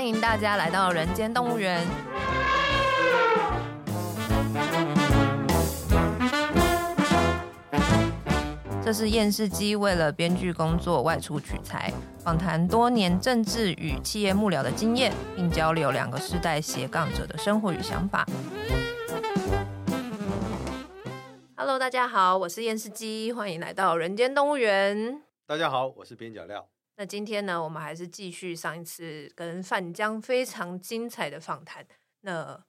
欢迎大家来到人间动物园。这是厌世姬为了编剧工作外出取材，访谈多年政治与企业幕僚的经验，并交流两个世代斜杠者的生活与想法。Hello，大家好，我是厌世姬，欢迎来到人间动物园。大家好，我是边角料。那今天呢，我们还是继续上一次跟范江非常精彩的访谈。那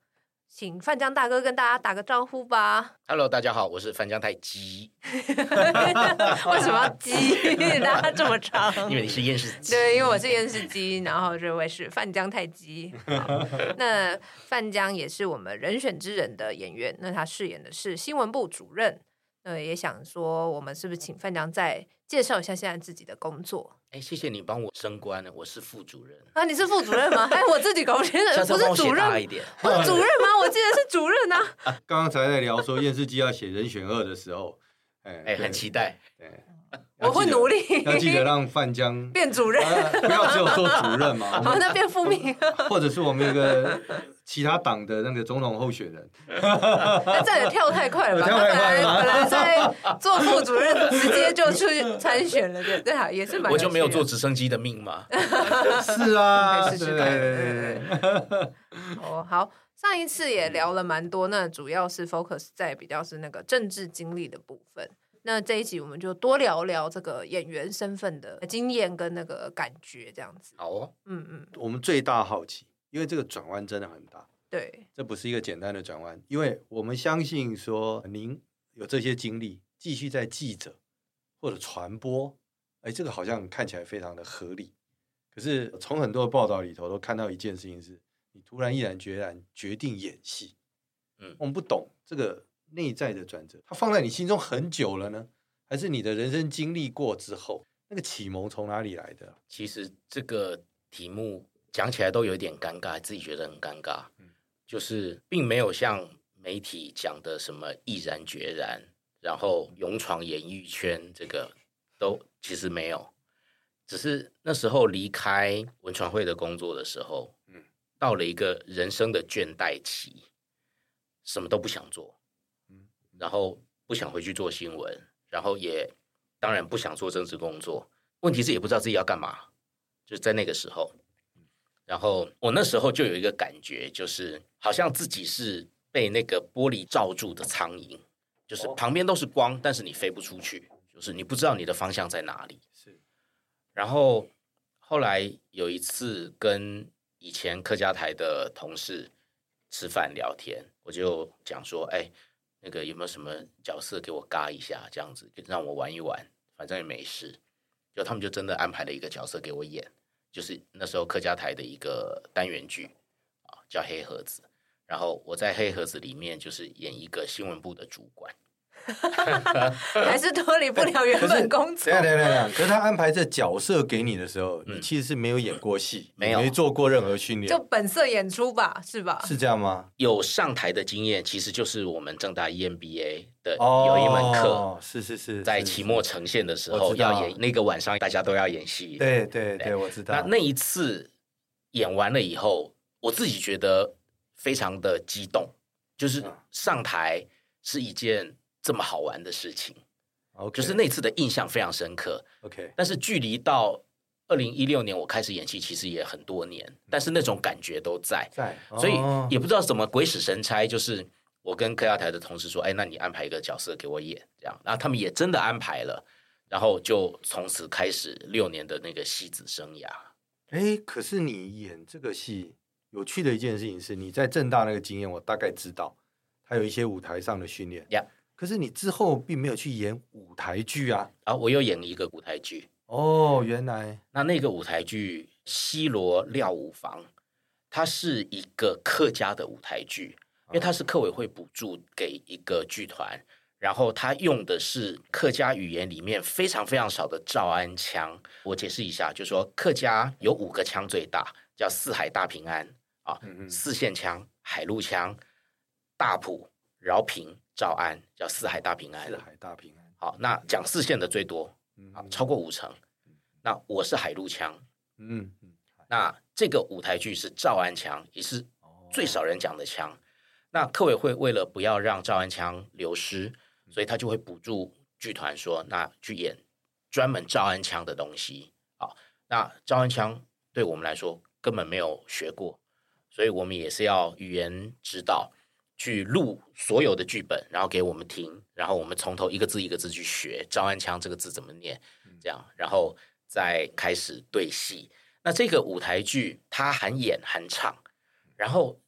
请范江大哥跟大家打个招呼吧。Hello，大家好，我是范江太鸡。为什么要 鸡？大家这么长？因为你是燕世姬。对，因为我是燕世姬，然后这位是范江太鸡。那范江也是我们人选之人的演员，那他饰演的是新闻部主任。那也想说，我们是不是请范江再介绍一下现在自己的工作？哎，谢谢你帮我升官了，我是副主任啊，你是副主任吗？哎，我自己搞不清楚，不是主任一点，不是主任吗？我记得是主任啊。刚刚才在聊说厌世姬要写人选二的时候，哎哎，很期待，我会努力，要记得让范江变主任，不要只有做主任嘛。好，那变副秘，或者是我们一个其他党的那个总统候选人。那这也跳太快了吧？本来本来在做副主任，直接就去参选了，对对啊，也是蛮。我就没有坐直升机的命嘛。是啊，可以试试看。哦，好，上一次也聊了蛮多，那主要是 focus 在比较是那个政治经历的部分。那这一集我们就多聊聊这个演员身份的经验跟那个感觉，这样子。好哦，嗯嗯，我们最大好奇，因为这个转弯真的很大。对，这不是一个简单的转弯，因为我们相信说您有这些经历，继续在记者或者传播，哎，这个好像看起来非常的合理。可是从很多的报道里头都看到一件事情是，你突然毅然决然决定演戏。嗯，我们不懂这个。内在的转折，它放在你心中很久了呢，还是你的人生经历过之后，那个启蒙从哪里来的？其实这个题目讲起来都有点尴尬，自己觉得很尴尬。嗯，就是并没有像媒体讲的什么毅然决然，然后勇闯演艺圈，这个都其实没有。只是那时候离开文传会的工作的时候，嗯，到了一个人生的倦怠期，什么都不想做。然后不想回去做新闻，然后也当然不想做政治工作。问题是也不知道自己要干嘛，就是在那个时候。然后我那时候就有一个感觉，就是好像自己是被那个玻璃罩住的苍蝇，就是旁边都是光，但是你飞不出去，就是你不知道你的方向在哪里。是。然后后来有一次跟以前客家台的同事吃饭聊天，我就讲说，哎。那个有没有什么角色给我嘎一下，这样子让我玩一玩，反正也没事。就他们就真的安排了一个角色给我演，就是那时候客家台的一个单元剧啊，叫《黑盒子》。然后我在《黑盒子》里面就是演一个新闻部的主管。还是脱离不了原本工作。对对对，可是他安排这角色给你的时候，你其实是没有演过戏，没有没做过任何训练，就本色演出吧，是吧？是这样吗？有上台的经验，其实就是我们正大 EMBA 的有一门课，是是是，在期末呈现的时候要演那个晚上，大家都要演戏。对对对，我知道。那那一次演完了以后，我自己觉得非常的激动，就是上台是一件。这么好玩的事情.就是那次的印象非常深刻。OK，但是距离到二零一六年我开始演戏，其实也很多年，但是那种感觉都在，在，所以也不知道怎么鬼使神差，就是我跟客家台的同事说，哎，那你安排一个角色给我演，这样，然后他们也真的安排了，然后就从此开始六年的那个戏子生涯。哎，可是你演这个戏，有趣的一件事情是，你在正大那个经验，我大概知道，还有一些舞台上的训练。Yeah. 可是你之后并没有去演舞台剧啊？啊，我又演一个舞台剧哦。原来那那个舞台剧《西罗料舞房》，它是一个客家的舞台剧，因为它是客委会补助给一个剧团，然后它用的是客家语言里面非常非常少的诏安腔。我解释一下，就是说客家有五个腔最大，叫四海大平安啊，四线腔、海陆腔、大埔、饶平。诏安叫四海大平安，四海大平安。好，那讲四线的最多，啊，超过五成。那我是海陆腔，嗯，那这个舞台剧是赵安腔，也是最少人讲的腔。那客委会为了不要让赵安腔流失，所以他就会补助剧团说，那去演专门赵安腔的东西。好，那赵安腔对我们来说根本没有学过，所以我们也是要语言指导，去录所有的剧本，然后给我们听，然后我们从头一个字一个字去学招安腔这个字怎么念，这样，然后再开始对戏。那这个舞台剧它含演含唱，然后。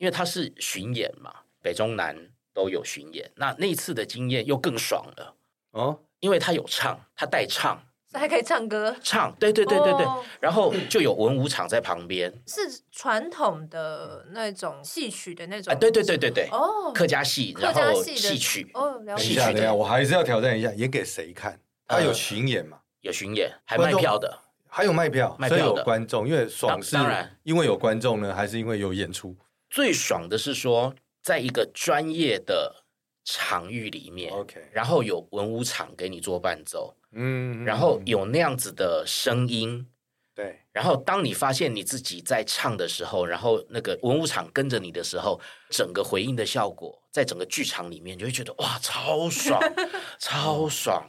因为他是巡演嘛，北中南都有巡演。那那次的经验又更爽了哦，因为他有唱，他带唱，他还可以唱歌。唱，对对对对对。哦、然后就有文武场在旁边，是传统的那种戏曲的那种。哎，对对对对对。哦，客家戏，然后戏曲。哦，了解。等一下，等一下，我还是要挑战一下，演给谁看？他有巡演嘛？有巡演，还卖票的，还有卖票，卖票的，所以有观众。因为爽是，当然，因为有观众呢，还是因为有演出？最爽的是说，在一个专业的场域里面，OK，然后有文武场给你做伴奏，嗯，然后有那样子的声音，对，然后当你发现你自己在唱的时候，然后那个文武场跟着你的时候，整个回应的效果，在整个剧场里面，你就会觉得哇，超爽，超爽，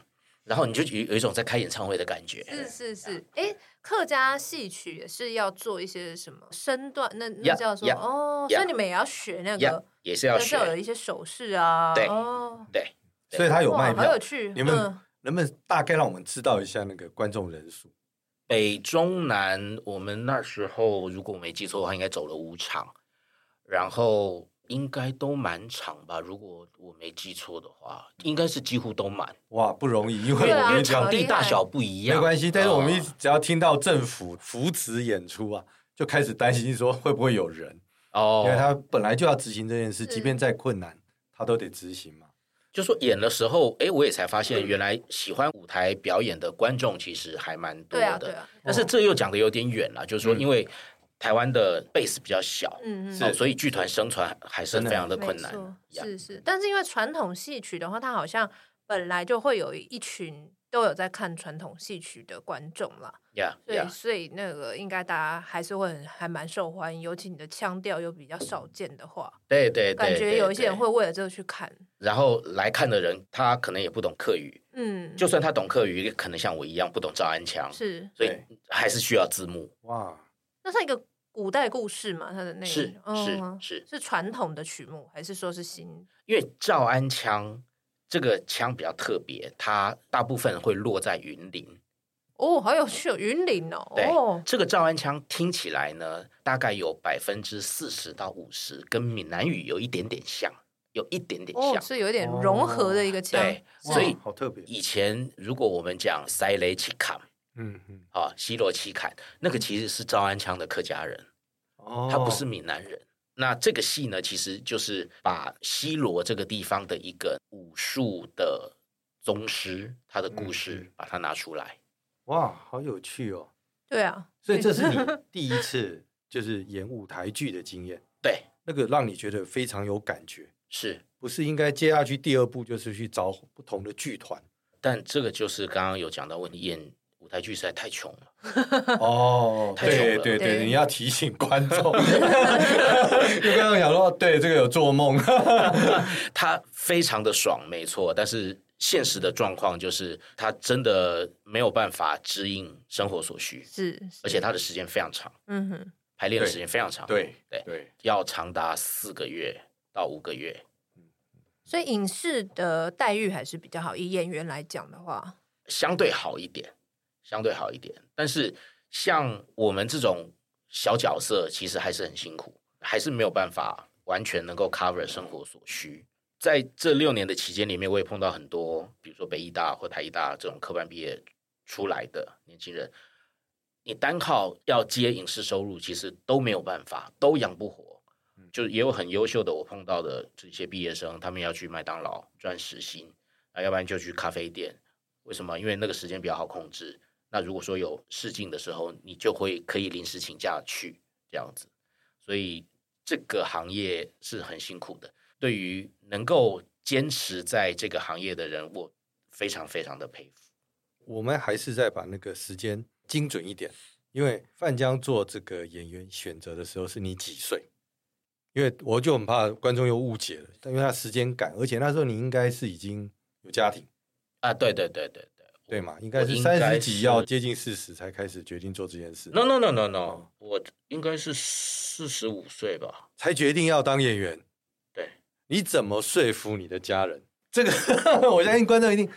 然后你就有有一种在开演唱会的感觉，是是是，哎。客家戏曲也是要做一些什么身段，那那叫做 yeah, yeah, 哦所以你们也要学那个也是要学，要有一些手势啊，对，哦、对，所以他有卖票，好有趣。你们能不能大概让我们知道一下那个观众人数？北中南，我们那时候如果我没记错的话，应该走了五场，然后。应该都满场吧，如果我没记错的话，应该是几乎都满。哇，不容易，因为我们场地大小不一样，没关系。但是我们一只要听到政府扶持演出啊，就开始担心说会不会有人哦，因为他本来就要执行这件事，即便再困难，他都得执行嘛。就说演的时候，哎，我也才发现，原来喜欢舞台表演的观众其实还蛮多的。对啊，对啊。但是这又讲的有点远了，就是说因为。台湾的 base 比较小，嗯嗯，所以剧团生存还是非常的困难。是是，但是因为传统戏曲的话，它好像本来就会有一群都有在看传统戏曲的观众啦。Yeah, 所以所以那个应该大家还是会很还蛮受欢迎，尤其你的腔调又比较少见的话，对对，感觉有一些人会为了这个去看。然后来看的人，他可能也不懂客语，嗯，就算他懂客语，也可能像我一样不懂赵安腔，是，所以还是需要字幕。哇。那是一个古代故事嘛，它的内容是是是是传统的曲目，还是说是新？因为赵安腔这个腔比较特别，它大部分会落在云林。哦，好有趣哦，云林哦。对，这个赵安腔听起来呢，大概有百分之四十到五十跟闽南语有一点点像，有一点点像，是有点融合的一个腔。对，所以好特别。以前如果我们讲塞雷奇坎。嗯嗯，啊，西罗七坎那个其实是赵安腔的客家人，哦，他不是闽南人。那这个戏呢，其实就是把西罗这个地方的一个武术的宗师他的故事，把它拿出来。哇，好有趣哦！对啊，所以这是你 第一次就是演舞台剧的经验，对，那个让你觉得非常有感觉，是不是应该接下去第二步就是去找不同的剧团？但这个就是刚刚有讲到问题演。舞台剧实在太穷了。哦，太穷了，对对对，你要提醒观众，就刚刚讲说，对这个有做梦，他非常的爽，没错，但是现实的状况就是他真的没有办法支应生活所需，是，是。而且他的时间非常长，嗯哼，排练的时间非常长，对对对，要长达四个月到五个月，所以影视的待遇还是比较好，以演员来讲的话，相对好一点。相对好一点，但是像我们这种小角色，其实还是很辛苦，还是没有办法完全能够 cover 生活所需。在这六年的期间里面，我也碰到很多，比如说北医大或台医大这种科班毕业出来的年轻人，你单靠要接影视收入，其实都没有办法，都养不活。就也有很优秀的，我碰到的这些毕业生，他们要去麦当劳赚时薪，啊，要不然就去咖啡店。为什么？因为那个时间比较好控制。那如果说有试镜的时候，你就会可以临时请假去这样子，所以这个行业是很辛苦的。对于能够坚持在这个行业的人，我非常非常的佩服。我们还是再把那个时间精准一点，因为范江做这个演员选择的时候是你几岁？因为我就很怕观众又误解了，因为他时间赶，而且那时候你应该是已经有家庭啊，对对对对对，嘛，应该是三十几要接近四十才开始决定做这件事。No no no no no，、嗯、我应该是四十五岁吧，才决定要当演员。对，你怎么说服你的家人？这个 我相信观众一定。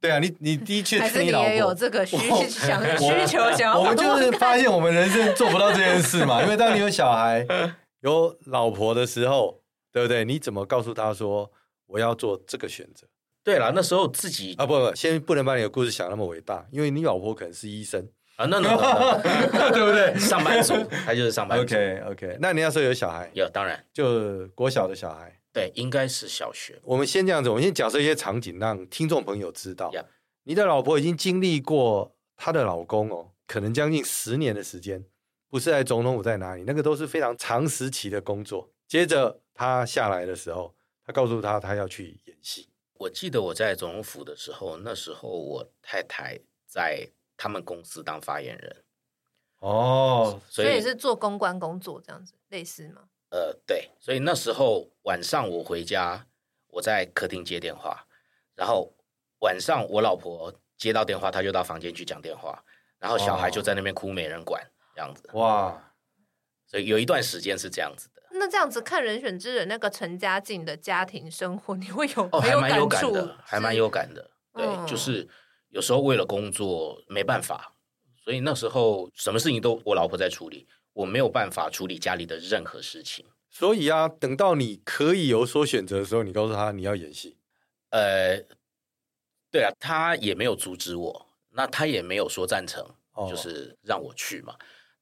对啊，你你的确还是你也有这个需想需求想要。我们就是发现我们人生做不到这件事嘛，因为当你有小孩、有老婆的时候，对不对？你怎么告诉他说我要做这个选择？对了，那时候自己啊，不不，先不能把你的故事想那么伟大，因为你老婆可能是医生啊，那那那 对不对？上班族，他就是上班族。OK OK，那你那时候有小孩，有当然就国小的小孩。对，应该是小学。我们先这样子，我们先假设一些场景，让听众朋友知道。Yeah. 你的老婆已经经历过她的老公哦，可能将近十年的时间，不是在总统府在哪里，那个都是非常长时期的工作。接着她下来的时候，他告诉她他要去演戏。我记得我在总统府的时候，那时候我太太在他们公司当发言人。哦，所以，所以是做公关工作这样子，类似吗？呃，对，所以那时候晚上我回家，我在客厅接电话，然后晚上我老婆接到电话，她就到房间去讲电话，然后小孩就在那边哭，没人管，这样子。哇，所以有一段时间是这样子的。那这样子看《人选之人》那个陈家静的家庭生活，你会有哦，还蛮有感的，还蛮有感的。对，嗯、就是有时候为了工作没办法，所以那时候什么事情都我老婆在处理。我没有办法处理家里的任何事情，所以啊，等到你可以有所选择的时候，你告诉他你要演戏。呃，对啊，他也没有阻止我，那他也没有说赞成，哦、就是让我去嘛。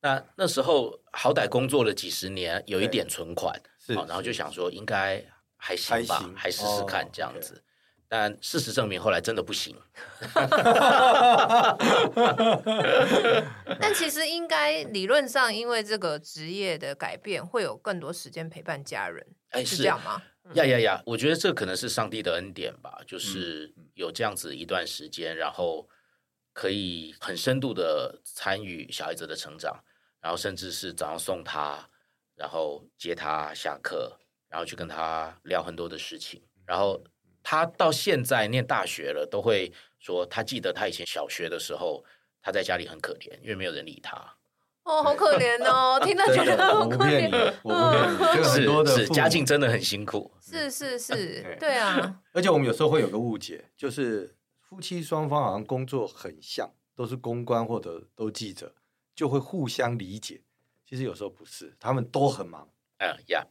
那那时候好歹工作了几十年，有一点存款，是，然后就想说应该还行吧，还，试试看这样子。但事实证明，后来真的不行。但其实应该理论上，因为这个职业的改变，会有更多时间陪伴家人。哎，是这样吗？呀呀呀！我觉得这可能是上帝的恩典吧，就是有这样子一段时间，然后可以很深度的参与小孩子的成长，然后甚至是早上送他，然后接他下课，然后去跟他聊很多的事情，然后。他到现在念大学了，都会说他记得他以前小学的时候，他在家里很可怜，因为没有人理他。哦，好可怜哦！听到觉得好可怜。我不骗你，很多的是家境真的很辛苦。是是是，对啊。而且我们有时候会有个误解，就是夫妻双方好像工作很像，都是公关或者都记者，就会互相理解。其实有时候不是，他们都很忙。嗯呀，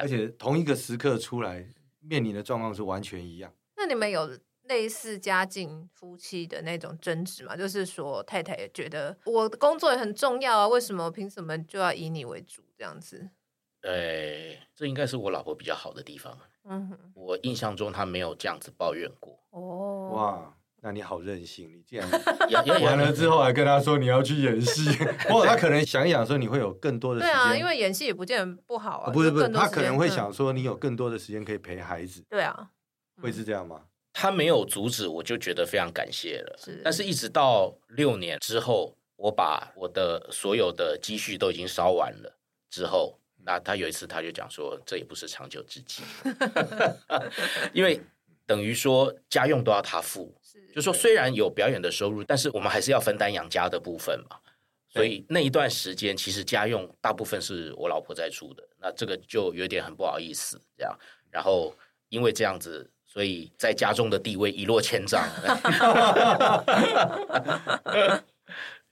而且同一个时刻出来。面临的状况是完全一样。那你们有类似家境夫妻的那种争执吗？就是说，太太也觉得我的工作也很重要啊，为什么凭什么就要以你为主这样子？呃，这应该是我老婆比较好的地方。嗯哼，我印象中她没有这样子抱怨过。哦，哇，那你好任性！你竟然 完了之后还跟他说你要去演戏，不过他可能想一想说你会有更多的时间。对啊，因为演戏也不见得不好啊。不是不是，他可能会想说你有更多的时间可以陪孩子。对啊，会是这样吗？他没有阻止，我就觉得非常感谢了。是，但是一直到六年之后，我把我的所有的积蓄都已经烧完了之后。那他有一次他就讲说，这也不是长久之计 因为等于说家用都要他付，就说虽然有表演的收入，但是我们还是要分担养家的部分嘛。所以那一段时间，其实家用大部分是我老婆在出的，那这个就有点很不好意思这样。然后因为这样子，所以在家中的地位一落千丈。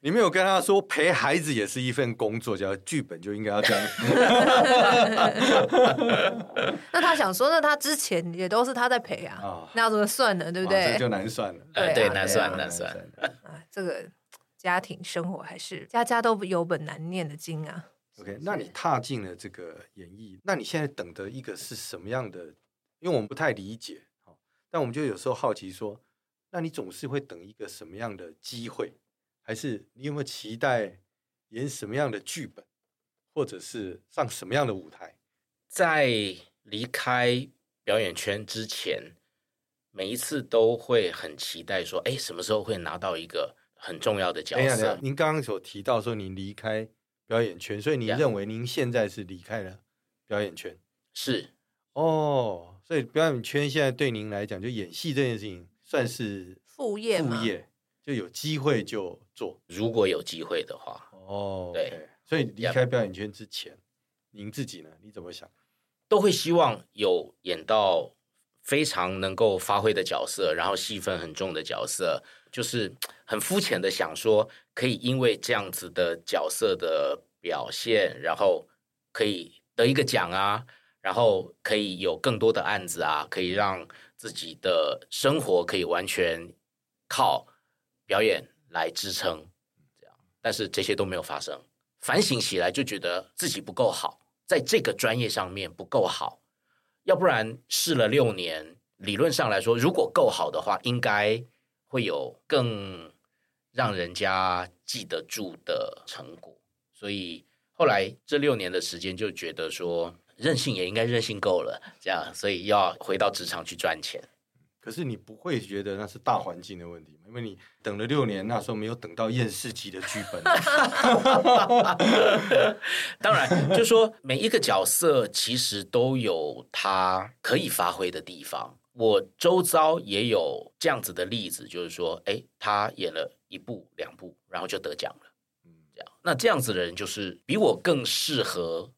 你没有跟他说陪孩子也是一份工作，叫剧本就应该要这样。那他想说，那他之前也都是他在陪啊，哦、那要怎么算呢？对不对？这就难算了。对，啊、对，难算难算。啊，这个家庭生活还是家家都有本难念的经啊。OK，那你踏进了这个演艺，那你现在等的一个是什么样的？因为我们不太理解，但我们就有时候好奇说，那你总是会等一个什么样的机会？还是你有没有期待演什么样的剧本，或者是上什么样的舞台？在离开表演圈之前，每一次都会很期待说：“哎，什么时候会拿到一个很重要的角色。等一下，等一下，您刚刚所提到说您离开表演圈，所以您认为您现在是离开了表演圈？是哦，所以表演圈现在对您来讲，就演戏这件事情算是副业，副业就有机会就做，如果有机会的话。哦，对，okay，所以离开表演圈之前，您自己呢？你怎么想？都会希望有演到非常能够发挥的角色，然后戏份很重的角色，就是很肤浅的想说，可以因为这样子的角色的表现，然后可以得一个奖啊，然后可以有更多的案子啊，可以让自己的生活可以完全靠表演来支撑。这样，但是这些都没有发生，反省起来就觉得自己不够好。在这个专业上面不够好，要不然试了六年，理论上来说，如果够好的话，应该会有更让人家记得住的成果。所以后来这六年的时间，就觉得说，任性也应该任性够了，这样，所以要回到职场去赚钱。可是你不会觉得那是大环境的问题？因为你等了六年，那时候没有等到厌世级的剧本。当然，就说每一个角色其实都有他可以发挥的地方。我周遭也有这样子的例子，就是说，哎，他演了一部、两部，然后就得奖了。嗯，这样，那这样子的人就是比我更适合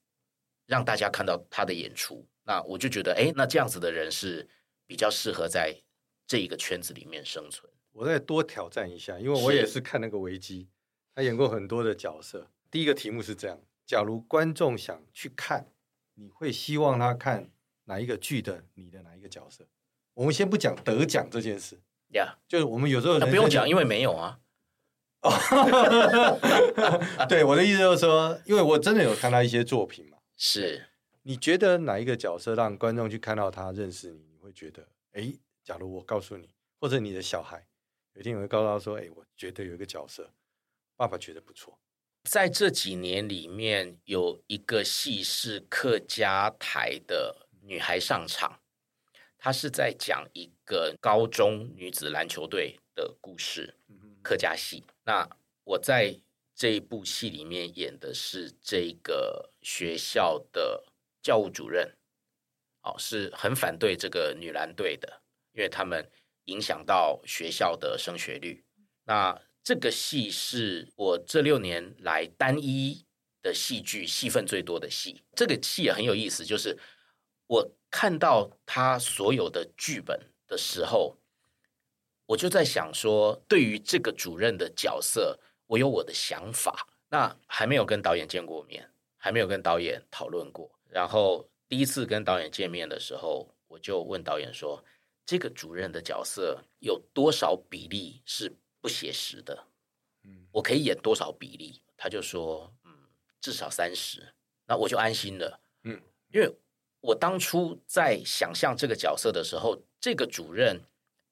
让大家看到他的演出。那我就觉得，哎，那这样子的人是。比较适合在这一个圈子里面生存。我再多挑战一下，因为我也是看那个维基，他演过很多的角色。第一个题目是这样：假如观众想去看，你会希望他看哪一个剧的你的哪一个角色？我们先不讲得奖这件事，呀.就是我们有时候不用讲，因为没有啊。对，我的意思就是说，因为我真的有看到一些作品嘛。是，你觉得哪一个角色让观众去看到他认识你？会觉得，哎，假如我告诉你，或者你的小孩，有一天我会告诉他说，哎，我觉得有一个角色，爸爸觉得不错。在这几年里面，有一个戏是客家台的女孩上场，她是在讲一个高中女子篮球队的故事，客家戏。那我在这一部戏里面演的是这个学校的教务主任。哦，是很反对这个女篮队的，因为他们影响到学校的升学率。那这个戏是我这六年来单一的戏剧戏份最多的戏。这个戏也很有意思，就是我看到他所有的剧本的时候，我就在想说，对于这个主任的角色，我有我的想法。那还没有跟导演见过面，还没有跟导演讨论过，然后。第一次跟导演见面的时候，我就问导演说：“这个主任的角色有多少比例是不写实的？嗯，我可以演多少比例？”他就说：“嗯，至少三十。”那我就安心了。嗯，因为我当初在想象这个角色的时候，这个主任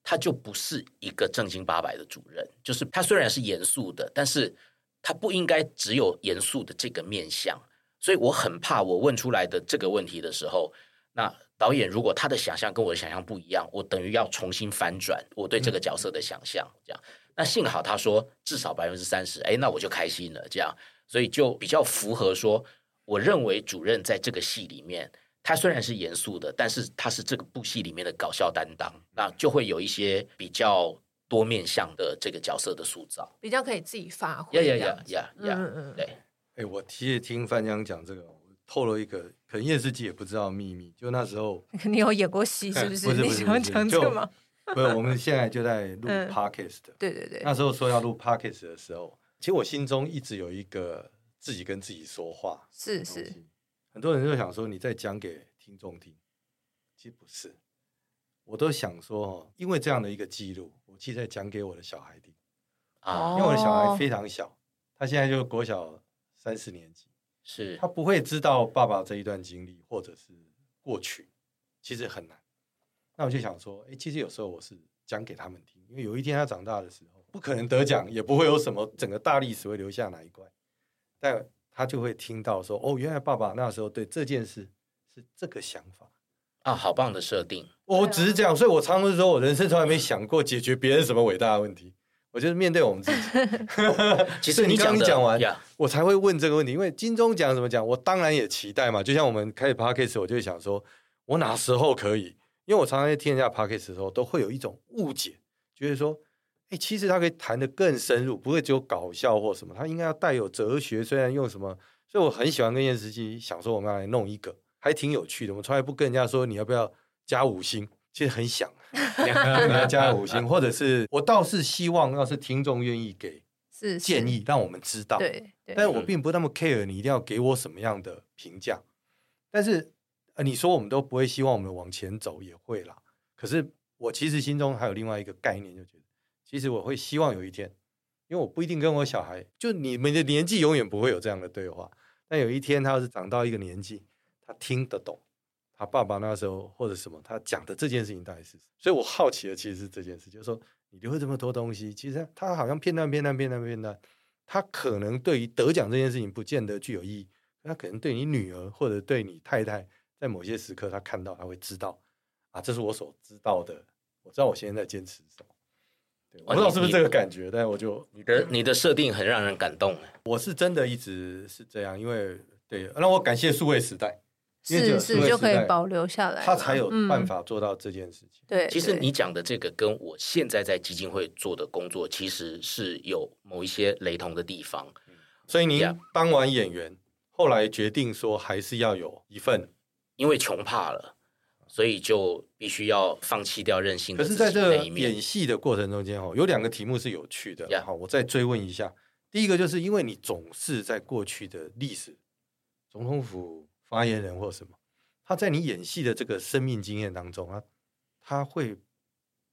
他就不是一个正经八百的主任，就是他虽然是严肃的，但是他不应该只有严肃的这个面相。所以我很怕，我问出来的这个问题的时候，那导演如果他的想象跟我的想象不一样，我等于要重新翻转我对这个角色的想象。这样，那幸好他说至少百分之三十，哎，那我就开心了。这样，所以就比较符合说，我认为主任在这个戏里面，他虽然是严肃的，但是他是这个部戏里面的搞笑担当，那就会有一些比较多面向的这个角色的塑造，比较可以自己发挥。呀呀呀呀呀！嗯嗯，对。哎，我其实听范姜讲这个，我透露一个可能厌世姬也不知道秘密。就那时候，你有演过戏是不是？不是不是，你喜欢讲这个吗？不是，我们现在就在录 podcast、嗯。对对对。那时候说要录 podcast 的时候，其实我心中一直有一个自己跟自己说话。是是。很多人就想说你在讲给听众听，其实不是。我都想说，因为这样的一个记录，我其实在讲给我的小孩听啊，因为我的小孩非常小，他现在就国小。三四年级，是他不会知道爸爸这一段经历，或者是过去，其实很难。那我就想说，哎，其实有时候我是讲给他们听，因为有一天他长大的时候，不可能得奖，也不会有什么整个大历史会留下哪一块，但他就会听到说，哦，原来爸爸那时候对这件事是这个想法啊，好棒的设定。我只是这样，所以我常常说，我人生从来没想过解决别人什么伟大的问题。我就是面对我们自己。其实你刚刚讲完，呀我才会问这个问题。因为金钟奖怎么讲，我当然也期待嘛。就像我们开始 podcast，我就会想说，我哪时候可以？因为我常常在听人家 podcast 的时候，都会有一种误解，觉得说，哎，其实他可以谈得更深入，不会只有搞笑或什么，他应该要带有哲学。虽然用什么，所以我很喜欢跟验视机想说，我们要来弄一个，还挺有趣的。我们从来不跟人家说你要不要加五星，其实很想。你要 加五星，或者是我倒是希望，要是听众愿意给建议，让我们知道。对，但是我并不那么 care，你一定要给我什么样的评价。但是呃，你说我们都不会希望我们往前走，也会啦。可是我其实心中还有另外一个概念，就觉得其实我会希望有一天，因为我不一定跟我小孩，就你们的年纪永远不会有这样的对话。但有一天，他要是长到一个年纪，他听得懂。他爸爸那时候或者什么，他讲的这件事情到底是什么？所以我好奇的其实是这件事，就是说你留了这么多东西，其实他好像片段片段片段片段，他可能对于得奖这件事情不见得具有意义，他可能对你女儿或者对你太太，在某些时刻他看到他会知道啊，这是我所知道的，我知道我现在在坚持什么。对，我不知道是不是这个感觉，但我就你的你的设定很让人感动。我是真的一直是这样，因为对，让我感谢数位时代。是是，就可以保留下来，他才有办法做到这件事情。对，其实你讲的这个跟我现在在基金会做的工作，其实是有某一些雷同的地方。所以你当完演员，后来决定说还是要有一份，因为穷怕了，所以就必须要放弃掉任性。可是在这演戏的过程中间，哦，有两个题目是有趣的。好，我再追问一下，第一个就是因为你总是在过去的历史，总统府。发言人或什么，他在你演戏的这个生命经验当中啊，他会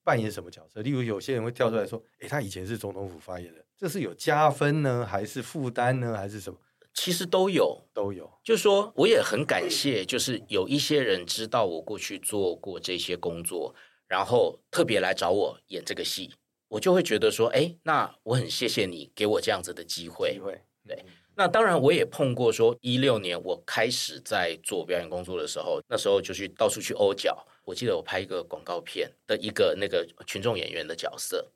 扮演什么角色？例如，有些人会跳出来说：“诶，他以前是总统府发言人，这是有加分呢，还是负担呢，还是什么？”其实都有，都有。就是说，我也很感谢，就是有一些人知道我过去做过这些工作，然后特别来找我演这个戏，我就会觉得说：“诶，那我很谢谢你给我这样子的机会。”机会，对。那当然，我也碰过说，一六年我开始在做表演工作的时候，那时候就去到处去欧角。我记得我拍一个广告片的一个那个群众演员的角色，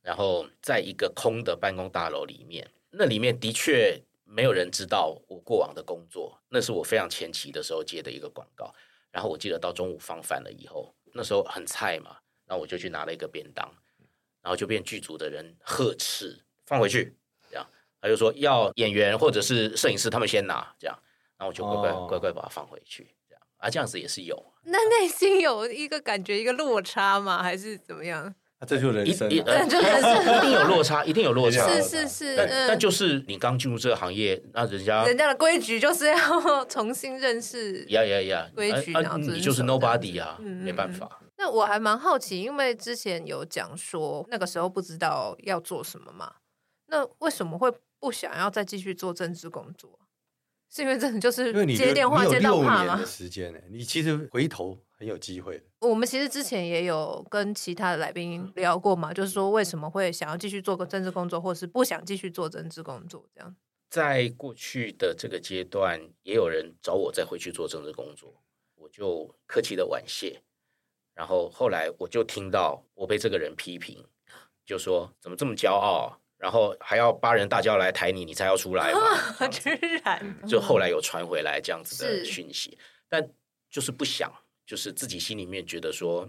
然后在一个空的办公大楼里面，那里面的确没有人知道我过往的工作，那是我非常前期的时候接的一个广告。然后我记得到中午放饭了以后，那时候很菜嘛，然后我就去拿了一个便当，然后就变剧组的人呵斥放回去。他就说要演员或者是摄影师他们先拿，这样，然后我就乖乖、哦、乖乖把它放回去，这样啊，这样子也是有。那内心有一个感觉，一个落差吗？还是怎么样？啊、这就是人生、啊，一定有落差，一定有落差。是是是，但、嗯、但就是你刚进入这个行业，那人家人家的规矩就是要 重新认识，呀呀呀，规矩，然后你就是 nobody 啊，嗯、没办法。那我还蛮好奇，因为之前有讲说那个时候不知道要做什么嘛，那为什么会？不想要再继续做政治工作，是因为真的就是接电话接到怕吗？时间呢？你其实回头很有机会。我们其实之前也有跟其他的来宾聊过嘛，就是说为什么会想要继续做个政治工作，或是不想继续做政治工作这样。在过去的这个阶段，也有人找我再回去做政治工作，我就客气的婉谢。然后后来我就听到我被这个人批评，就说怎么这么骄傲。然后还要八人大叫来抬你，你才要出来嘛？居然！就后来有传回来这样子的讯息，但就是不想，就是自己心里面觉得说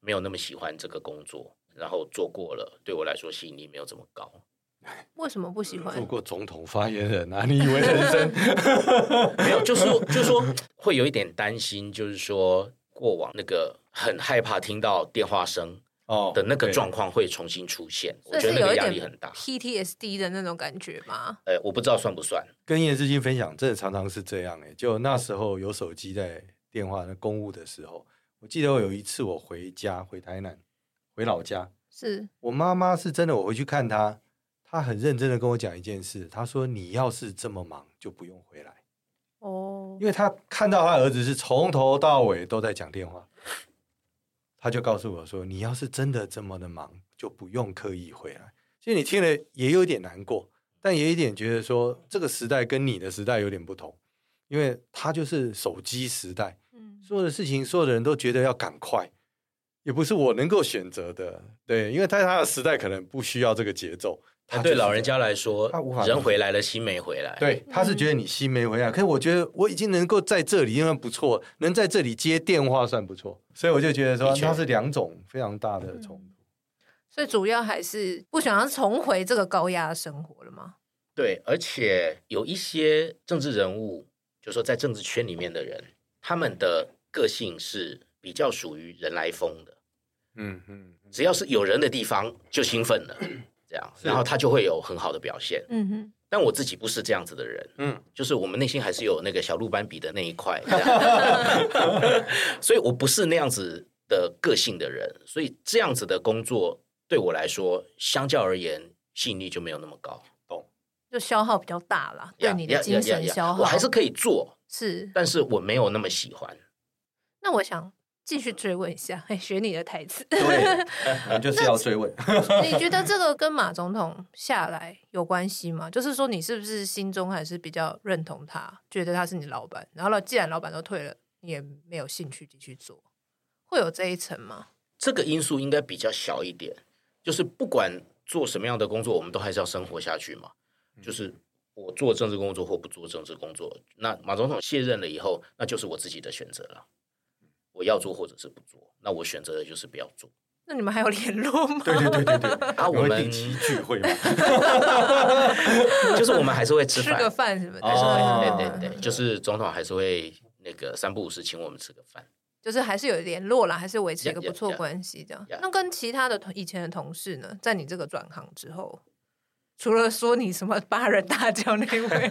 没有那么喜欢这个工作，然后做过了，对我来说吸引力没有这么高。为什么不喜欢？做过总统发言人啊？你以为人生 没有？就是说，就是说会有一点担心，就是说过往那个很害怕听到电话声。哦，的那个状况会重新出现，我觉得那个压力很大，PTSD 的那种感觉吗？呃，我不知道算不算。跟叶志军分享，真的常常是这样哎。就那时候有手机在电话那公务的时候，我记得我有一次我回家回台南回老家，是我妈妈是真的，我回去看她，她很认真的跟我讲一件事，她说你要是这么忙就不用回来哦，因为她看到她儿子是从头到尾都在讲电话。他就告诉我说：“你要是真的这么的忙，就不用刻意回来。”其实你听了也有点难过，但也有一点觉得说，这个时代跟你的时代有点不同，因为他就是手机时代，嗯，所有的事情，所有的人都觉得要赶快，也不是我能够选择的。对，因为在他的时代可能不需要这个节奏。他对老人家来说，他无法人回来了，心没回来。对，他是觉得你心没回来。可是我觉得我已经能够在这里，因为不错，能在这里接电话算不错。所以我就觉得说，它是两种非常大的冲突。所以主要还是不想要重回这个高压生活了吗？对，而且有一些政治人物，就是说在政治圈里面的人，他们的个性是比较属于人来疯的。嗯嗯，只要是有人的地方就兴奋了。这样，然后他就会有很好的表现。嗯哼，但我自己不是这样子的人。嗯，就是我们内心还是有那个小鹿斑比的那一块，所以我不是那样子的个性的人。所以这样子的工作对我来说，相较而言吸引力就没有那么高。懂，就消耗比较大了，对你的精神消耗。我还是可以做，是，但是我没有那么喜欢。那我想。继续追问一下，学你的台词。对，就是要追问。你觉得这个跟马总统下来有关系吗？就是说，你是不是心中还是比较认同他，觉得他是你老板？然后呢，既然老板都退了，你也没有兴趣继续做，会有这一层吗？这个因素应该比较小一点。就是不管做什么样的工作，我们都还是要生活下去嘛。就是我做政治工作或不做政治工作，那马总统卸任了以后，那就是我自己的选择了。我要做或者是不做，那我选择的就是不要做。那你们还有联络吗？对对对对对，啊，我们定期聚会嘛，就是我们还是会吃饭，吃个饭什么的。哦，对对对，就是总统还是会那个三不五时请我们吃个饭，就是还是有联络啦，还是维持一个不错关系这样。Yeah, yeah, yeah. 那跟其他的以前的同事呢，在你这个转行之后，除了说你什么八人大叫那位，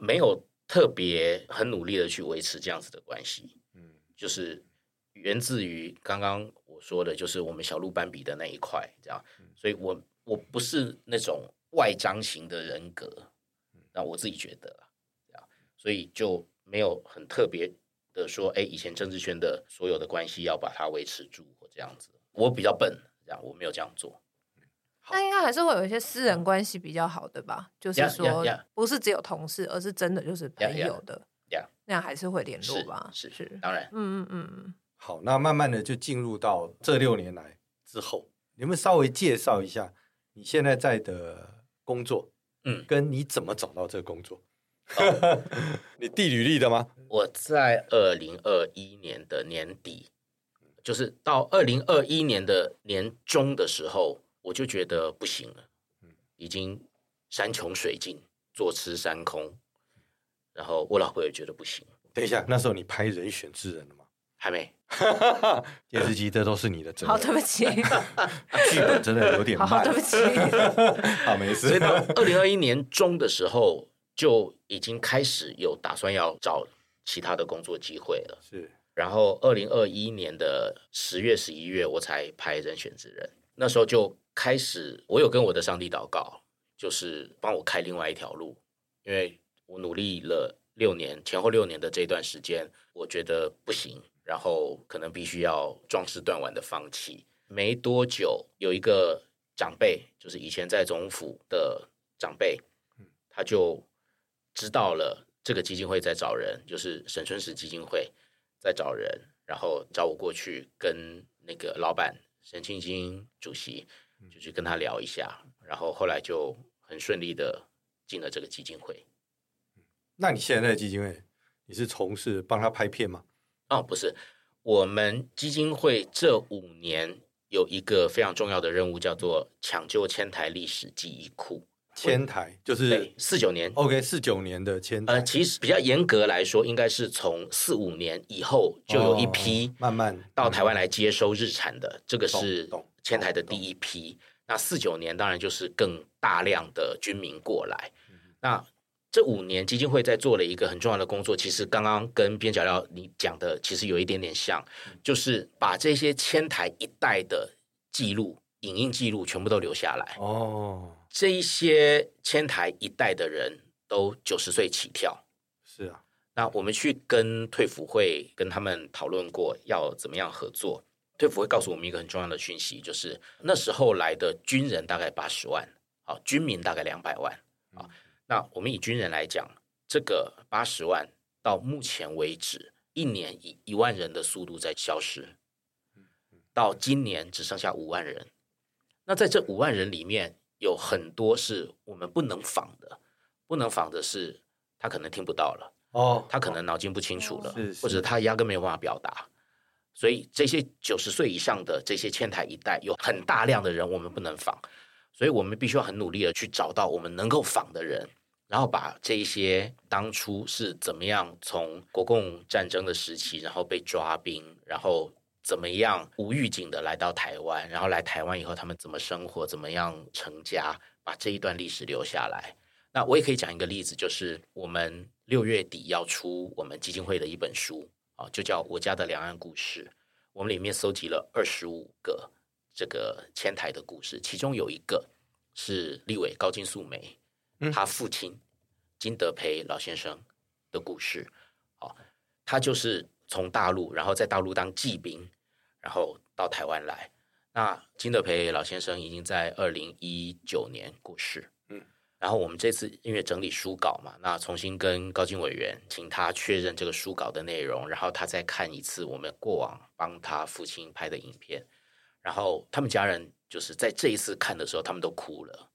没有特别很努力的去维持这样子的关系。就是源自于刚刚我说的，就是我们小鹿斑比的那一块，这样，所以我我不是那种外张型的人格，那我自己觉得，这样，所以就没有很特别的说，哎，以前政治圈的所有的关系要把它维持住或这样子，我比较笨，这样我没有这样做。那应该还是会有一些私人关系比较好的吧？就是说，不是只有同事，而是真的就是朋友的。那样还是会联络吧？是是，是，当然，嗯嗯嗯嗯。好，那慢慢的就进入到这六年来之后，你们稍微介绍一下你现在在的工作，嗯，跟你怎么找到这个工作？哦、你递履历的吗？我在二零二一年的年底，就是到二零二一年的年中的时候，我就觉得不行了，已经山穷水尽，坐吃山空。然后我老婆也觉得不行。等一下，那时候你拍《人选之人》了吗？还没。电视机，这都是你的责任。好，对不起。剧本真的有点慢。好，对不起。好，没事。所以到二零二一年中的时候，就已经开始有打算要找其他的工作机会了。是。然后二零二一年的十月、十一月，我才拍《人选之人》。那时候就开始，我有跟我的上帝祷告，就是帮我开另外一条路，因为。我努力了六年，前后六年的这段时间，我觉得不行，然后可能必须要壮士断腕的放弃。没多久，有一个长辈，就是以前在总府的长辈，他就知道了这个基金会在找人，就是沈春石基金会在找人，然后找我过去跟那个老板沈庆金主席就去跟他聊一下，然后后来就很顺利的进了这个基金会。那你现在在基金会，你是从事帮他拍片吗？哦，不是，我们基金会这五年有一个非常重要的任务，叫做抢救千台历史记忆库。千台就是四九年，OK，四九年的千台。呃，其实比较严格来说，应该是从四五年以后就有一批慢慢到台湾来接收日产的，这个是千台的第一批。那四九年当然就是更大量的军民过来，那。这五年基金会在做了一个很重要的工作，其实刚刚跟边角料你讲的其实有一点点像，就是把这些千台一代的记录、影音记录全部都留下来。哦，这一些千台一代的人都九十岁起跳。是啊，那我们去跟退辅会跟他们讨论过要怎么样合作。退辅会告诉我们一个很重要的讯息，就是那时候来的军人大概八十万，好，军民大概两百万，啊。那我们以军人来讲，这个八十万到目前为止，一年以一万人的速度在消失。到今年只剩下五万人。那在这五万人里面，有很多是我们不能访的，不能访的是他可能听不到了哦，他可能脑筋不清楚了，是、或者他压根没有办法表达。所以这些九十岁以上的这些千台一代，有很大量的人我们不能访，所以我们必须要很努力的去找到我们能够访的人。然后把这一些当初是怎么样从国共战争的时期，然后被抓兵，然后怎么样无预警的来到台湾，然后来台湾以后他们怎么生活，怎么样成家，把这一段历史留下来。那我也可以讲一个例子，就是我们六月底要出我们基金会的一本书啊，就叫《我家的两岸故事》。我们里面搜集了二十五个这个迁台的故事，其中有一个是立委高金素梅。他父亲金德培老先生的故事，哦，他就是从大陆，然后在大陆当骑兵，然后到台湾来。那金德培老先生已经在二零一九年过世，嗯，然后我们这次因为整理书稿嘛，那重新跟高金委员请他确认这个书稿的内容，然后他再看一次我们过往帮他父亲拍的影片，然后他们家人就是在这一次看的时候，他们都哭了。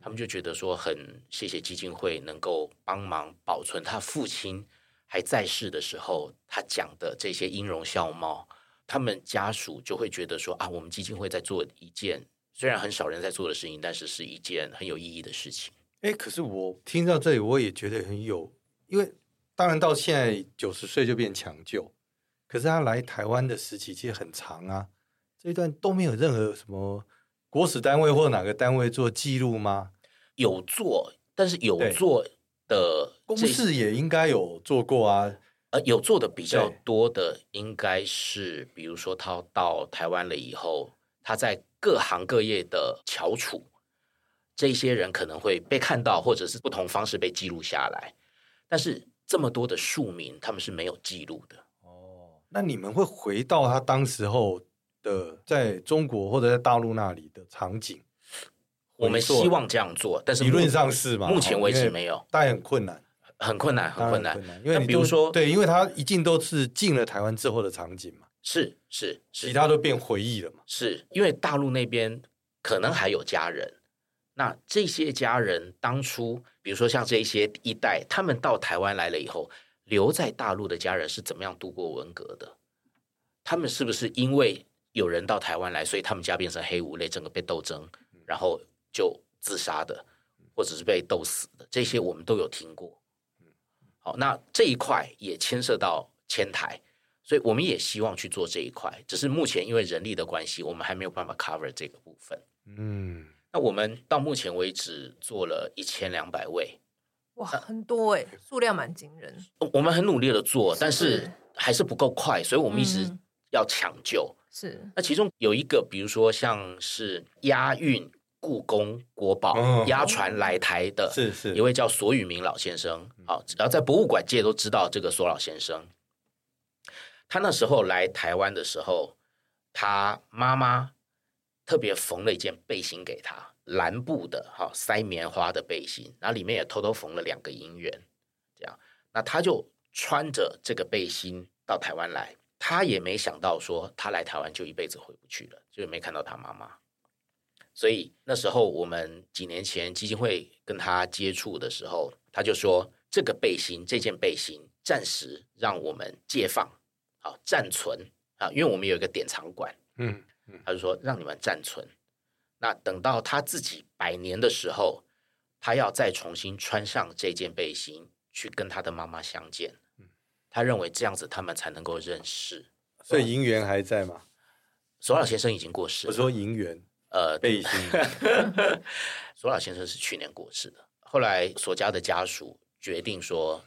他们就觉得说很谢谢基金会能够帮忙保存他父亲还在世的时候他讲的这些音容笑貌，他们家属就会觉得说啊，我们基金会在做一件虽然很少人在做的事情，但是是一件很有意义的事情。哎，可是我听到这里，我也觉得很有，因为当然到现在九十岁就变抢救，可是他来台湾的时期其实很长啊，这一段都没有任何什么国史单位或哪个单位做记录吗？有做，但是有做的公示也应该有做过啊。呃，有做的比较多的应该是，比如说他到台湾了以后，他在各行各业的翘楚，这些人可能会被看到，或者是不同方式被记录下来。但是这么多的庶民，他们是没有记录的。哦，那你们会回到他当时候的在中国或者在大陆那里的场景？我们希望这样做，但是理论上是嘛？目前为止没有，但也很困难，很困难，很困难。因为比如说，对，因为他一进都是进了台湾之后的场景嘛，是是，是，其他都变回忆了嘛。是因为大陆那边可能还有家人，那这些家人当初，比如说像这些一代，他们到台湾来了以后，留在大陆的家人是怎么样度过文革的？他们是不是因为有人到台湾来，所以他们家变成黑五类，整个被斗争，然后？就自杀的，或者是被斗死的，这些我们都有听过。好，那这一块也牵涉到迁台，所以我们也希望去做这一块，只是目前因为人力的关系，我们还没有办法 cover 这个部分。嗯，那我们到目前为止做了一千两百位，哇，很多哎，数量蛮惊人。我们很努力的做，但是还是不够快，所以我们一直要抢救。嗯、是，那其中有一个，比如说像是押运。故宫国宝押船来台的，是是一位叫索宇明老先生。好，然后在博物馆界都知道这个索老先生。他那时候来台湾的时候，他妈妈特别缝了一件背心给他，蓝布的，好塞棉花的背心，然后里面也偷偷缝了两个银元，这样。那他就穿着这个背心到台湾来，他也没想到说他来台湾就一辈子回不去了，就没看到他妈妈。所以那时候我们几年前基金会跟他接触的时候，他就说这个背心，这件背心暂时让我们借放，好暂存啊，因为我们有一个典藏馆，嗯，嗯，他就说让你们暂存。那等到他自己百年的时候，他要再重新穿上这件背心去跟他的妈妈相见。他认为这样子他们才能够认识。所以银元还在吗？索老先生已经过世了。我说银元。呃，背心。索老先生是去年过世的，后来索家的家属决定说，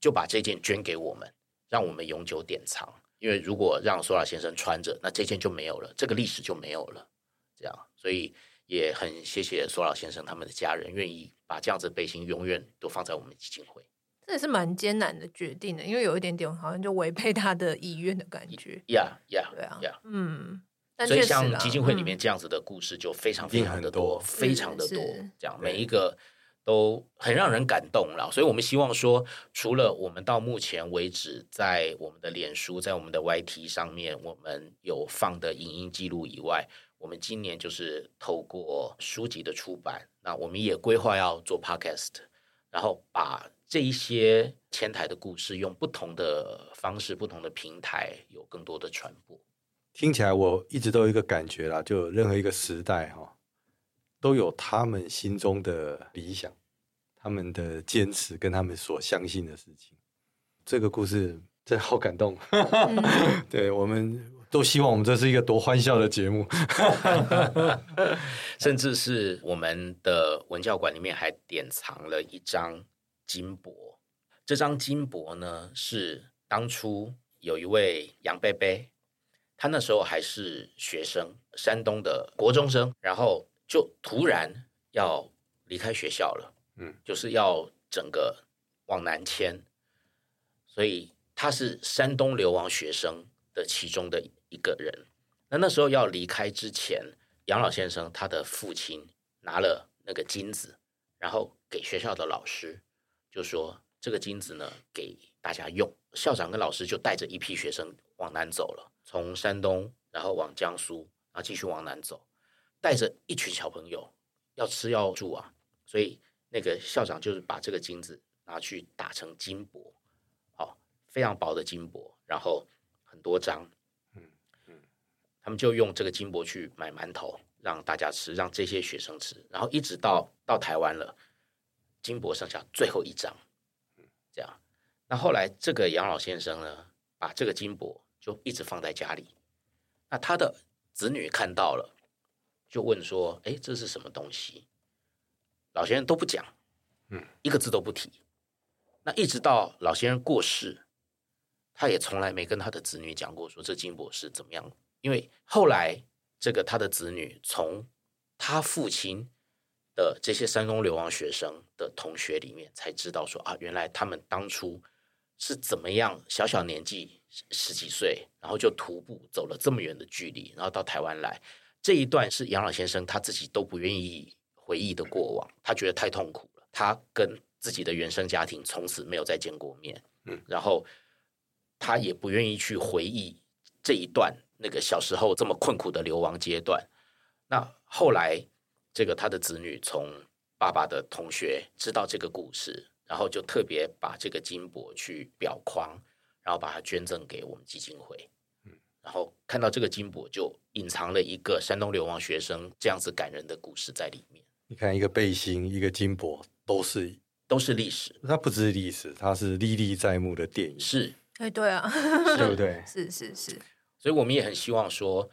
就把这件捐给我们，让我们永久典藏。因为如果让索老先生穿着，那这件就没有了，这个历史就没有了。这样，所以也很谢谢索老先生他们的家人愿意把这样子的背心永远都放在我们基金会。这也是蛮艰难的决定的，因为有一点点好像就违背他的意愿的感觉。呀呀，对啊.嗯。所以像基金会里面这样子的故事就非常非常的多，非常的多。这样每一个都很让人感动了。所以我们希望说，除了我们到目前为止在我们的脸书、在我们的 YT 上面我们有放的影音记录以外，我们今年就是透过书籍的出版，那我们也规划要做 Podcast，然后把这一些前台的故事用不同的方式、不同的平台有更多的传播。听起来我一直都有一个感觉啦，就任何一个时代哈，都有他们心中的理想、他们的坚持跟他们所相信的事情。这个故事真好感动，嗯、对我们。都希望我们这是一个多欢笑的节目，甚至是我们的文教馆里面还典藏了一张金箔。这张金箔呢，是当初有一位杨贝贝，他那时候还是学生，山东的国中生，然后就突然要离开学校了，嗯，就是要整个往南迁，所以他是山东流亡学生的其中的一个人，那那时候要离开之前，杨老先生他的父亲拿了那个金子，然后给学校的老师，就说这个金子呢给大家用。校长跟老师就带着一批学生往南走了，从山东然后往江苏，然后继续往南走，带着一群小朋友要吃要住啊，所以那个校长就是把这个金子拿去打成金箔，好，非常薄的金箔，然后很多张。他们就用这个金箔去买馒头，让大家吃，让这些学生吃，然后一直到到台湾了，金箔剩下最后一张，这样。那后来这个杨老先生呢，把这个金箔就一直放在家里。那他的子女看到了，就问说：“哎，这是什么东西？”老先生都不讲，嗯，一个字都不提。那一直到老先生过世，他也从来没跟他的子女讲过说这金箔是怎么样。因为后来，这个他的子女从他父亲的这些山东流亡学生的同学里面才知道说啊，原来他们当初是怎么样小小年纪十几岁，然后就徒步走了这么远的距离，然后到台湾来。这一段是杨老先生他自己都不愿意回忆的过往，他觉得太痛苦了。他跟自己的原生家庭从此没有再见过面，嗯，然后他也不愿意去回忆这一段。那个小时候这么困苦的流亡阶段，那后来这个他的子女从爸爸的同学知道这个故事，然后就特别把这个金箔去裱框，然后把它捐赠给我们基金会。嗯，然后看到这个金箔，就隐藏了一个山东流亡学生这样子感人的故事在里面。你看，一个背心，一个金箔，都是都是历史。它不只是历史，它是历历在目的电影。是，哎，对啊，对不对？是 是是。所以，我们也很希望说，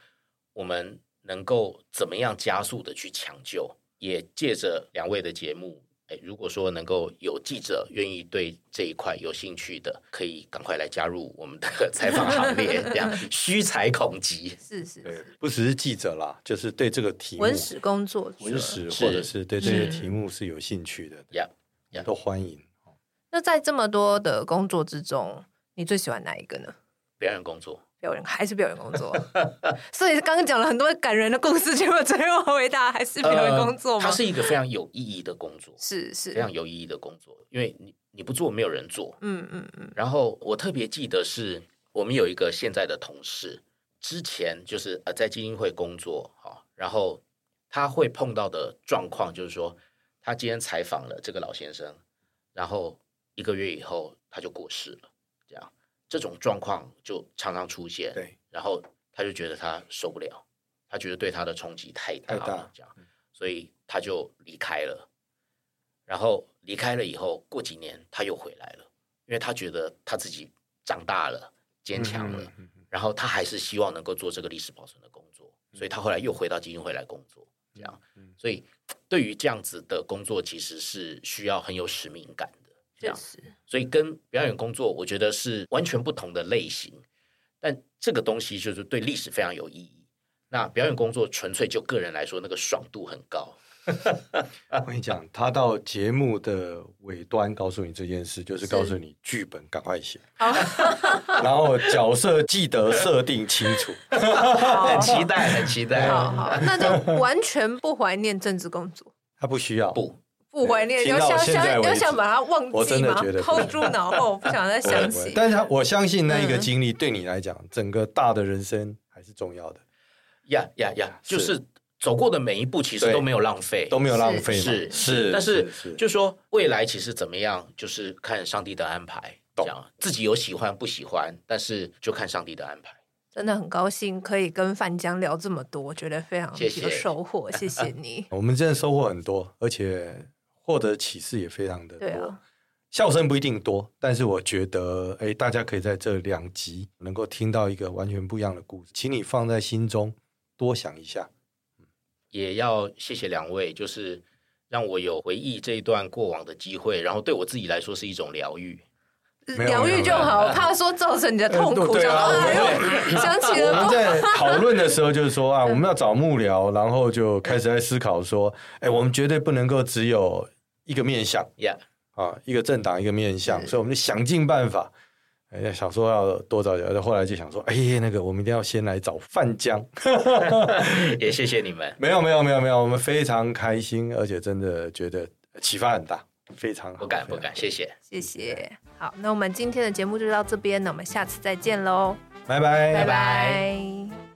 我们能够怎么样加速的去抢救，也借着两位的节目，哎，如果说能够有记者愿意对这一块有兴趣的，可以赶快来加入我们的 采访行列，这样 需才恐急。是是，对，不只是记者啦，就是对这个题目文史工作者，文史或者是对这些题目是有兴趣的，呀，都欢迎。那在这么多的工作之中，你最喜欢哪一个呢？表演工作。表演 还是表演工作，所以刚刚讲了很多感人的故事，结果最后回答还是表演工作吗？它是一个非常有意义的工作，是是非常有意义的工作，因为你你不做，没有人做。嗯嗯嗯。然后我特别记得是我们有一个现在的同事，之前就是呃在基金会工作哈，然后他会碰到的状况就是说，他今天采访了这个老先生，然后一个月以后他就过世了，这样。这种状况就常常出现，对，然后他就觉得他受不了，他觉得对他的冲击太大了，这样，所以他就离开了。然后离开了以后，过几年他又回来了，因为他觉得他自己长大了，坚强了，然后他还是希望能够做这个历史保存的工作，所以他后来又回到基金会来工作，这样。所以对于这样子的工作，其实是需要很有使命感的。这样，所以跟表演工作，我觉得是完全不同的类型。但这个东西就是对历史非常有意义。那表演工作纯粹就个人来说，那个爽度很高。我跟你讲，他到节目的尾端告诉你这件事，就是告诉你剧本赶快写，然后角色记得设定清楚。很期待，很期待。好好，那就完全不怀念政治工作。他不需要，不。不怀念，有想想有想把它忘记吗？我真的觉得抛诸脑后，不想再想起。但是，我相信那一个经历对你来讲，整个大的人生还是重要的。呀呀呀！就是走过的每一步，其实都没有浪费，都没有浪费。是是，但是就是说未来其实怎么样，就是看上帝的安排。这样自己有喜欢不喜欢，但是就看上帝的安排。真的很高兴可以跟范江聊这么多，觉得非常有收获。谢谢你，我们真的收获很多，而且获得启示也非常的多。对啊，笑声不一定多，但是我觉得，哎，大家可以在这两集能够听到一个完全不一样的故事，请你放在心中多想一下。也要谢谢两位，就是让我有回忆这一段过往的机会，然后对我自己来说是一种疗愈。疗愈就好，怕说造成你的痛苦。对啊，想起了。我们在讨论的时候，就是说啊，我们要找幕僚，然后就开始在思考说，哎，我们绝对不能够只有一个面向，Yeah，啊，一个政党一个面向，所以我们就想尽办法，哎，想说要多找点，后来就想说，哎，那个我们一定要先来找范江。也谢谢你们。没有没有没有没有，我们非常开心，而且真的觉得启发很大，非常好。不敢不敢，谢谢谢谢。好，那我们今天的节目就到这边，那我们下次再见喽，拜拜，拜拜。